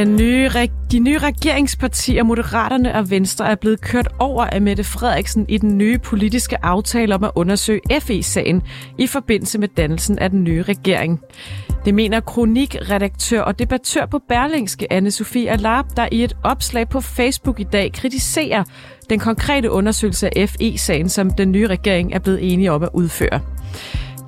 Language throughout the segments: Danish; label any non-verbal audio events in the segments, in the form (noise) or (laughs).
Den nye, de nye regeringspartier, Moderaterne og Venstre, er blevet kørt over af Mette Frederiksen i den nye politiske aftale om at undersøge FE-sagen i forbindelse med dannelsen af den nye regering. Det mener kronikredaktør og debattør på Berlingske anne Sofie Alarp, der i et opslag på Facebook i dag kritiserer den konkrete undersøgelse af FE-sagen, som den nye regering er blevet enige om at udføre.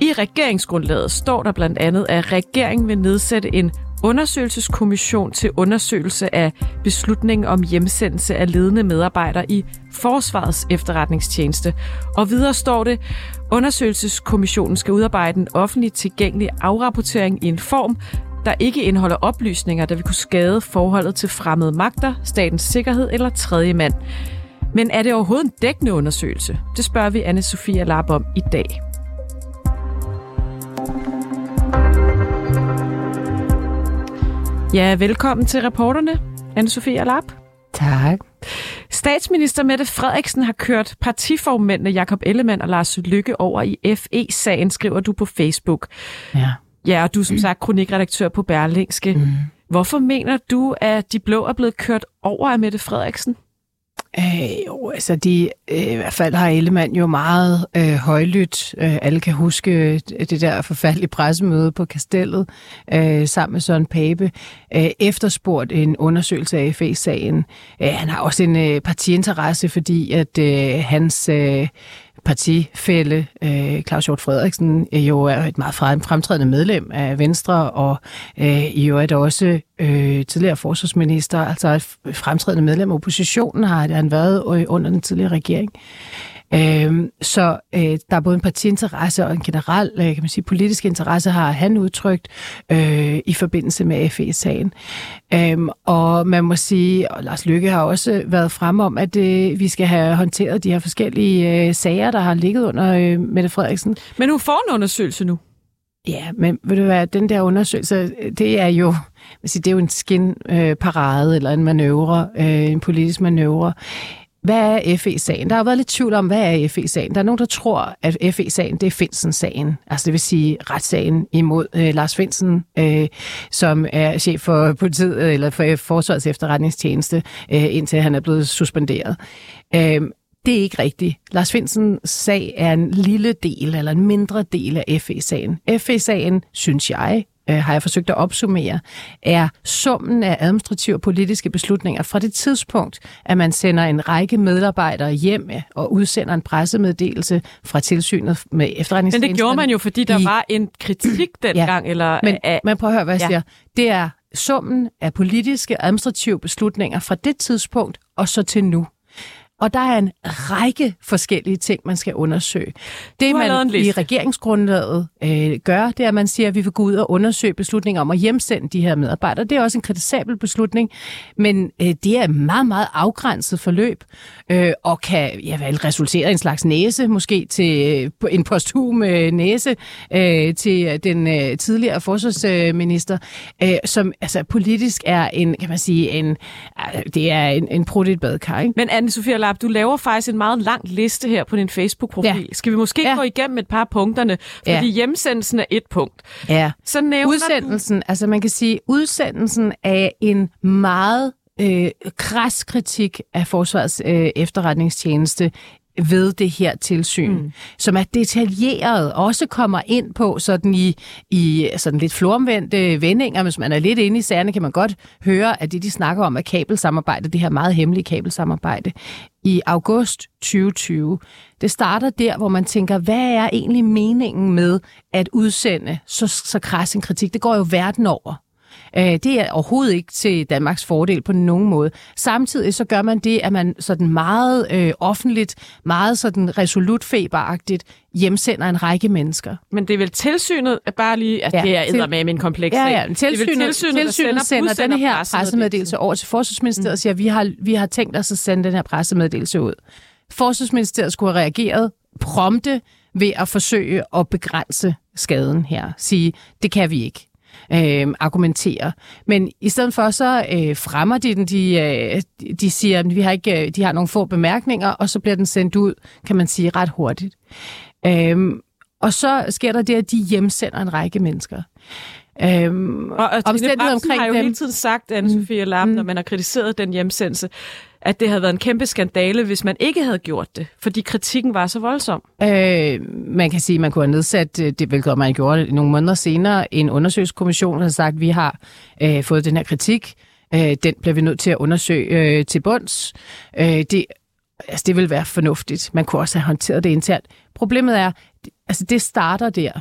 I regeringsgrundlaget står der blandt andet, at regeringen vil nedsætte en undersøgelseskommission til undersøgelse af beslutningen om hjemsendelse af ledende medarbejdere i Forsvarets efterretningstjeneste. Og videre står det, undersøgelseskommissionen skal udarbejde en offentlig tilgængelig afrapportering i en form, der ikke indeholder oplysninger, der vil kunne skade forholdet til fremmede magter, statens sikkerhed eller tredje mand. Men er det overhovedet en dækkende undersøgelse? Det spørger vi anne Sofia Larp om i dag. Ja, velkommen til reporterne, Anne-Sophie Lap. Tak. Statsminister Mette Frederiksen har kørt partiformændene Jakob Ellemann og Lars Lykke over i FE-sagen, skriver du på Facebook. Ja. Ja, og du er som sagt kronikredaktør på Berlingske. Mm. Hvorfor mener du, at de blå er blevet kørt over af Mette Frederiksen? Øh, jo, altså de, øh, i hvert fald har Ellemann jo meget øh, højlydt. Øh, alle kan huske øh, det der forfærdelige pressemøde på Kastellet øh, sammen med Søren Pape. Øh, efterspurgt en undersøgelse af FE-sagen. Øh, han har også en øh, partiinteresse, fordi at øh, hans... Øh, partifælde øh, Claus Hjort Frederiksen øh, jo er et meget fremtrædende medlem af Venstre, og øh, i øvrigt også øh, tidligere forsvarsminister, altså et fremtrædende medlem af oppositionen har han været øh, under den tidligere regering. Øhm, så øh, der er både en partiinteresse og en generel øh, kan man sige, politisk interesse, har han udtrykt øh, i forbindelse med FE-sagen. Øhm, og man må sige, og Lars Lykke har også været frem om, at øh, vi skal have håndteret de her forskellige øh, sager, der har ligget under øh, Mette Frederiksen. Men hun får en undersøgelse nu. Ja, men ved du hvad, den der undersøgelse, det er jo, det er jo en skinparade øh, eller en manøvre, øh, en politisk manøvre. Hvad er FE-sagen? Der har været lidt tvivl om, hvad er FE-sagen? Der er nogen, der tror, at FE-sagen, det er Finsen-sagen. Altså det vil sige retssagen imod øh, Lars Finsen, øh, som er chef for politiet, øh, eller for Forsvarets efterretningstjeneste, øh, indtil han er blevet suspenderet. Øh, det er ikke rigtigt. Lars Finsens sag er en lille del, eller en mindre del af FE-sagen. FE-sagen, synes jeg, øh, har jeg forsøgt at opsummere, er summen af administrative og politiske beslutninger fra det tidspunkt, at man sender en række medarbejdere hjem og udsender en pressemeddelelse fra tilsynet med efterretningstjenesten. Men det gjorde man jo, fordi der i... var en kritik (clears throat) dengang. Ja, eller, men, af... men prøv at høre, hvad jeg ja. siger. Det er summen af politiske og administrative beslutninger fra det tidspunkt og så til nu. Og der er en række forskellige ting, man skal undersøge. Det, man i regeringsgrundlaget øh, gør, det er, at man siger, at vi vil gå ud og undersøge beslutninger om at hjemsende de her medarbejdere. Det er også en kritisabel beslutning, men øh, det er et meget, meget afgrænset forløb, øh, og kan ja, vel resultere i en slags næse, måske til øh, en posthum øh, næse øh, til den øh, tidligere forsvarsminister, øh, som altså politisk er en, kan man sige, en, øh, det er en, en prut badkar. Ikke? Men Anne-Sophie Lab, du laver faktisk en meget lang liste her på din Facebook-profil. Ja. Skal vi måske ja. gå igennem et par punkterne? Fordi ja. hjemsendelsen er et punkt. Ja. Så nævner udsendelsen, du... altså man kan sige, udsendelsen er en meget øh, kras kritik af Forsvarets øh, efterretningstjeneste ved det her tilsyn, mm. som er detaljeret, også kommer ind på sådan i, i sådan lidt floromvendte vendinger. Hvis man er lidt inde i sagerne, kan man godt høre, at det, de snakker om, er kabelsamarbejde, det her meget hemmelige kabelsamarbejde, i august 2020. Det starter der, hvor man tænker, hvad er egentlig meningen med at udsende så, så kras en kritik? Det går jo verden over. Øh, det er overhovedet ikke til Danmarks fordel på nogen måde. Samtidig så gør man det, at man sådan meget øh, offentligt, meget sådan resolut feberagtigt hjemsender en række mennesker. Men det er vel tilsynet, bare lige, at ja, det er til, med min kompleks Ja, ja. Tilsynet, det er tilsynet, tilsynet sender, sender denne her pressemeddelelse over til Forsvarsministeriet mm. og siger, at vi har, vi har tænkt os at sende den her pressemeddelelse ud. Forsvarsministeriet skulle have reageret prompte ved at forsøge at begrænse skaden her. Sige, det kan vi ikke øh, argumentere. Men i stedet for så øh, fremmer de den, de, øh, de siger, at vi har ikke, øh, de har nogle få bemærkninger, og så bliver den sendt ud, kan man sige, ret hurtigt. Øh, og så sker der det, at de hjemsender en række mennesker. Øhm, og, og omstændigheder omkring har jo dem. hele tiden sagt, Anne-Sophie Lapp, mm. når man har kritiseret den hjemsendelse, at det havde været en kæmpe skandale, hvis man ikke havde gjort det, fordi kritikken var så voldsom. Øh, man kan sige, at man kunne have nedsat, øh, det hvilket man gjorde nogle måneder senere, en undersøgelseskommission, der har sagt, at vi har øh, fået den her kritik, øh, den bliver vi nødt til at undersøge øh, til bunds. Øh, det, altså, det vil være fornuftigt. Man kunne også have håndteret det internt. Problemet er, altså det starter der.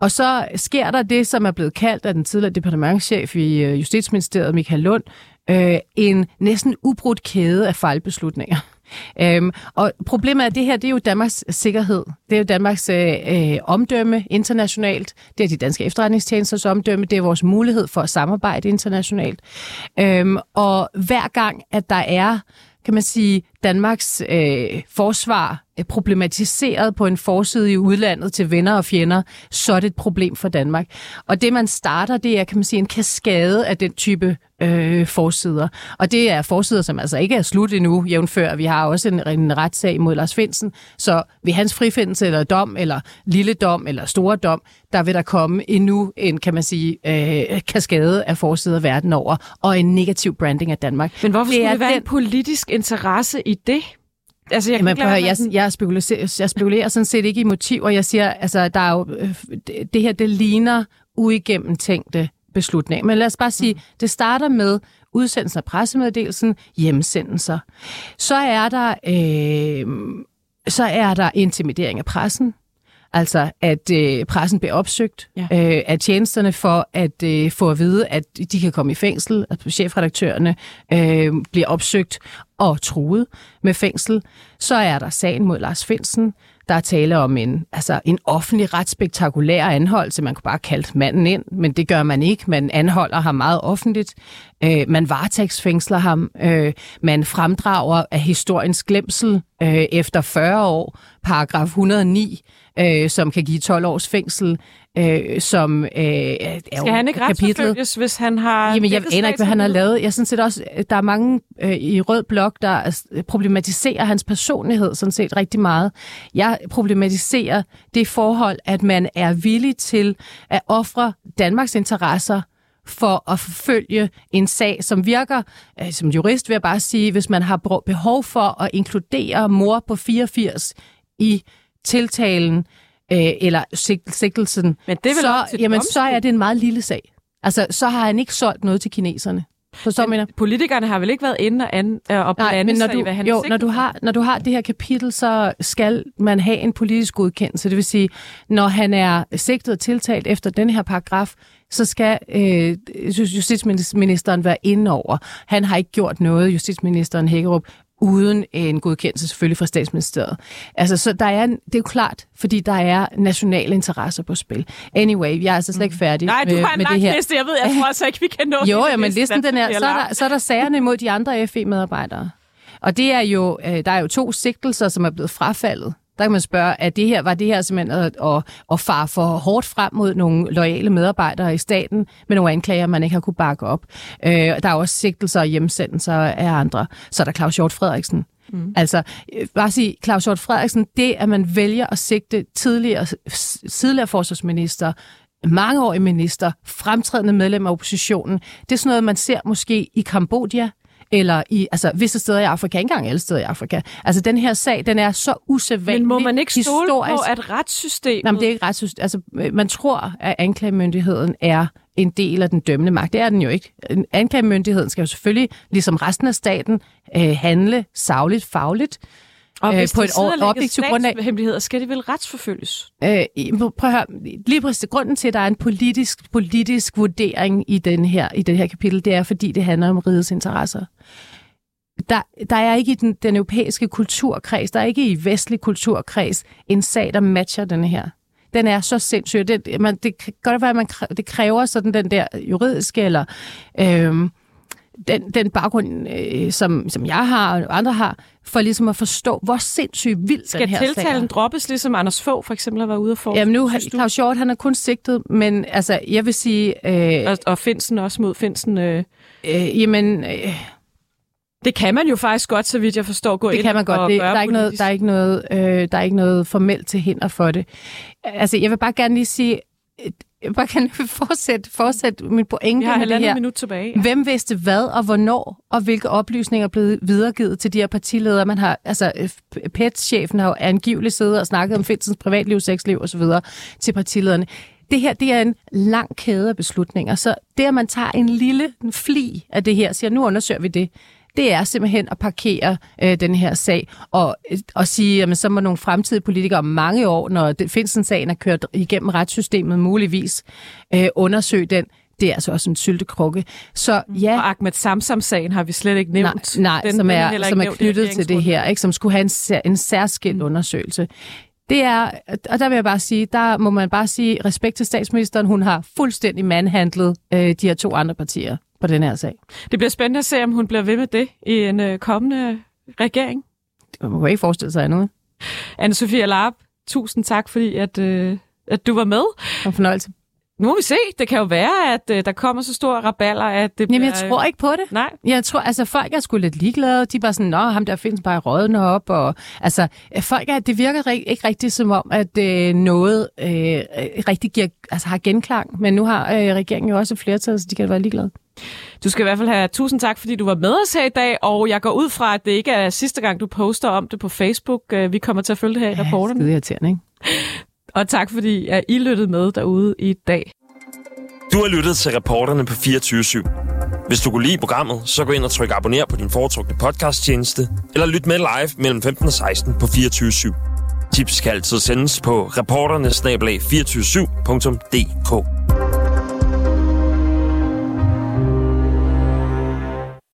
Og så sker der det, som er blevet kaldt af den tidligere departementschef i øh, Justitsministeriet, Michael Lund, øh, en næsten ubrudt kæde af fejlbeslutninger. (laughs) Øhm, og problemet er, at det her det er jo Danmarks sikkerhed. Det er jo Danmarks øh, øh, omdømme internationalt. Det er de danske efterretningstjenesters omdømme. Det er vores mulighed for at samarbejde internationalt. Øhm, og hver gang, at der er kan man sige, Danmarks øh, forsvar problematiseret på en forside i udlandet til venner og fjender, så er det et problem for Danmark. Og det, man starter, det er, kan man sige, en kaskade af den type øh, forsider. Og det er forsider, som altså ikke er slut endnu, jævnfør. Vi har også en, en retssag mod Lars Finsen, så ved hans frifindelse eller dom, eller lille dom, eller store dom, der vil der komme endnu en, kan man sige, øh, kaskade af forsider verden over, og en negativ branding af Danmark. Men hvorfor det skulle det være den... en politisk interesse i det? Altså, jeg, Jamen, prøv, jeg, jeg, spekulerer, jeg spekulerer sådan set ikke i motiver. Jeg siger, altså, der er jo, øh, det her, det ligner uigennemtænkte beslutninger. Men lad os bare sige, mm. det starter med udsendelsen af pressemeddelelsen, hjemsendelser. Så er der, øh, så er der intimidering af pressen. Altså, at øh, pressen bliver opsøgt ja. øh, af tjenesterne for at øh, få at vide, at de kan komme i fængsel, at chefredaktørerne øh, bliver opsøgt og truet med fængsel. Så er der sagen mod Lars Finsen. Der er tale om en, altså en offentlig ret spektakulær anholdelse. Man kunne bare kalde manden ind, men det gør man ikke. Man anholder ham meget offentligt. Øh, man varetægtsfængsler ham. Øh, man fremdrager af historiens glemsel øh, efter 40 år. Paragraf 109 øh, som kan give 12 års fængsel, øh, som øh, er Skal han ikke retsforfølges, hvis han har... Jamen, jeg aner ikke, hvad han har lavet. Jeg synes også, der er mange øh, i Rød Blok, der problematiserer hans personlighed sådan set rigtig meget. Jeg problematiserer det forhold, at man er villig til at ofre Danmarks interesser for at forfølge en sag, som virker, øh, som jurist vil jeg bare sige, hvis man har behov for at inkludere mor på 84 i tiltalen øh, eller sigtelsen, Men det så, jamen, så er det en meget lille sag. Altså, så har han ikke solgt noget til kineserne. Forstår men politikerne har vel ikke været inde og, an, øh, og Nej, men når du, hvad han jo, når du, har, når du har det her kapitel, så skal man have en politisk godkendelse. Det vil sige, når han er sigtet og tiltalt efter den her paragraf, så skal øh, justitsministeren være inde over. Han har ikke gjort noget, justitsministeren Hækkerup, uden en godkendelse selvfølgelig fra statsministeriet. Altså, så der er, det er jo klart, fordi der er nationale interesser på spil. Anyway, jeg er altså slet ikke mm. færdig Nej, med, du har en med det her. liste, jeg ved, jeg tror altså ikke, vi kan nå (laughs) Jo, ja, men listen den er, så er, der, så er der sagerne imod de andre FE-medarbejdere. Og det er jo, øh, der er jo to sigtelser, som er blevet frafaldet. Der kan man spørge, at det her, var det her simpelthen at, at, at fare for hårdt frem mod nogle loyale medarbejdere i staten med nogle anklager, man ikke har kunne bakke op. Øh, der er også sigtelser og hjemsendelser af andre. Så er der Claus Hjort Frederiksen. Mm. Altså, øh, bare sige, Claus Hjort Frederiksen, det at man vælger at sigte tidligere, tidligere forsvarsminister, mangeårig minister, fremtrædende medlem af oppositionen, det er sådan noget, man ser måske i Kambodja, eller i altså, visse steder i Afrika, ikke engang alle steder i Afrika. Altså, den her sag, den er så usædvanlig Men må man ikke stole historisk. på, at retssystemet... Nej, men det er ikke retssystemet. Altså, man tror, at anklagemyndigheden er en del af den dømmende magt. Det er den jo ikke. Anklagemyndigheden skal jo selvfølgelig, ligesom resten af staten, øh, handle savligt, fagligt, og øh, på et objektivt grundlag. hemmeligheder, skal det vel retsforfølges? Øh, prøv at høre, lige præcis grunden til, at der er en politisk, politisk vurdering i, den her, i det her kapitel, det er, fordi det handler om rigets interesser. Der, der er ikke i den, den europæiske kulturkreds, der er ikke i vestlig kulturkreds en sag, der matcher den her. Den er så sindssyg. Det, man, det kan godt være, at man, det kræver sådan den der juridiske eller... Øh, den, den baggrund, øh, som, som jeg har og andre har, for ligesom at forstå, hvor sindssygt vild Skal den her Skal tiltalen droppes, ligesom Anders Fogh for eksempel har været ude for? Jamen nu, Claus Hjort, han er kun sigtet, men altså, jeg vil sige... Øh, og, og Finsen også mod Finsen? Øh, øh, jamen... Øh, det kan man jo faktisk godt, så vidt jeg forstår, gå det ind kan man godt. det, der, er ikke noget, der, er ikke noget, øh, der er ikke noget formelt til hinder for det. Altså, jeg vil bare gerne lige sige, (laughs) bare kan fortsætte, fortsætte min pointe Vi har med det her. minut tilbage. Ja. Hvem vidste hvad og hvornår, og hvilke oplysninger er blevet videregivet til de her partiledere? Man har, altså, øh, PET-chefen har jo angiveligt siddet og snakket om Finsens privatliv, sexliv osv. til partilederne. Det her, det er en lang kæde af beslutninger, så det, at man tager en lille fli af det her, siger, nu undersøger vi det, det er simpelthen at parkere øh, den her sag og, øh, og sige, at så må nogle fremtidige politikere om mange år, når det- Finsen-sagen er kørt igennem retssystemet muligvis, øh, undersøge den. Det er altså også en syltekrukke. Så ja, Og Ahmed Samsam-sagen har vi slet ikke nævnt. Nej, nej Den- som den er, som er knyttet til det her, ikke? som skulle have en, sær, en særskilt mm. undersøgelse. Det er, og der vil jeg bare sige, der må man bare sige respekt til statsministeren. Hun har fuldstændig mandhandlet øh, de her to andre partier på den her sag. Det bliver spændende at se, om hun bliver ved med det i en øh, kommende regering. Man kan ikke forestille sig andet. Anne-Sophie Larp, tusind tak, fordi at, øh, at du var med. En fornøjelse. Nu må vi se. Det kan jo være, at øh, der kommer så stor raballer, at det Jamen, bliver... jeg tror ikke på det. Nej, Jeg tror, altså folk er sgu lidt ligeglade. De er bare sådan, nå, ham der findes bare rådne op. Og, altså, folk er, det virker rig- ikke rigtigt som om, at øh, noget øh, rigtig giver, altså, har genklang. Men nu har øh, regeringen jo også et flertal, så de kan være ligeglade. du skal i hvert fald have tusind tak, fordi du var med os her i dag, og jeg går ud fra, at det ikke er sidste gang, du poster om det på Facebook. Øh, Vi kommer til at følge det her i rapporterne. Skide irriterende, ikke? Og tak, fordi at I lyttede med derude i dag. Du har lyttet til reporterne på 24 /7. Hvis du kunne lide programmet, så gå ind og tryk abonner på din foretrukne podcasttjeneste, eller lyt med live mellem 15 og 16 på 24 /7. Tips kan altid sendes på reporternesnablag247.dk.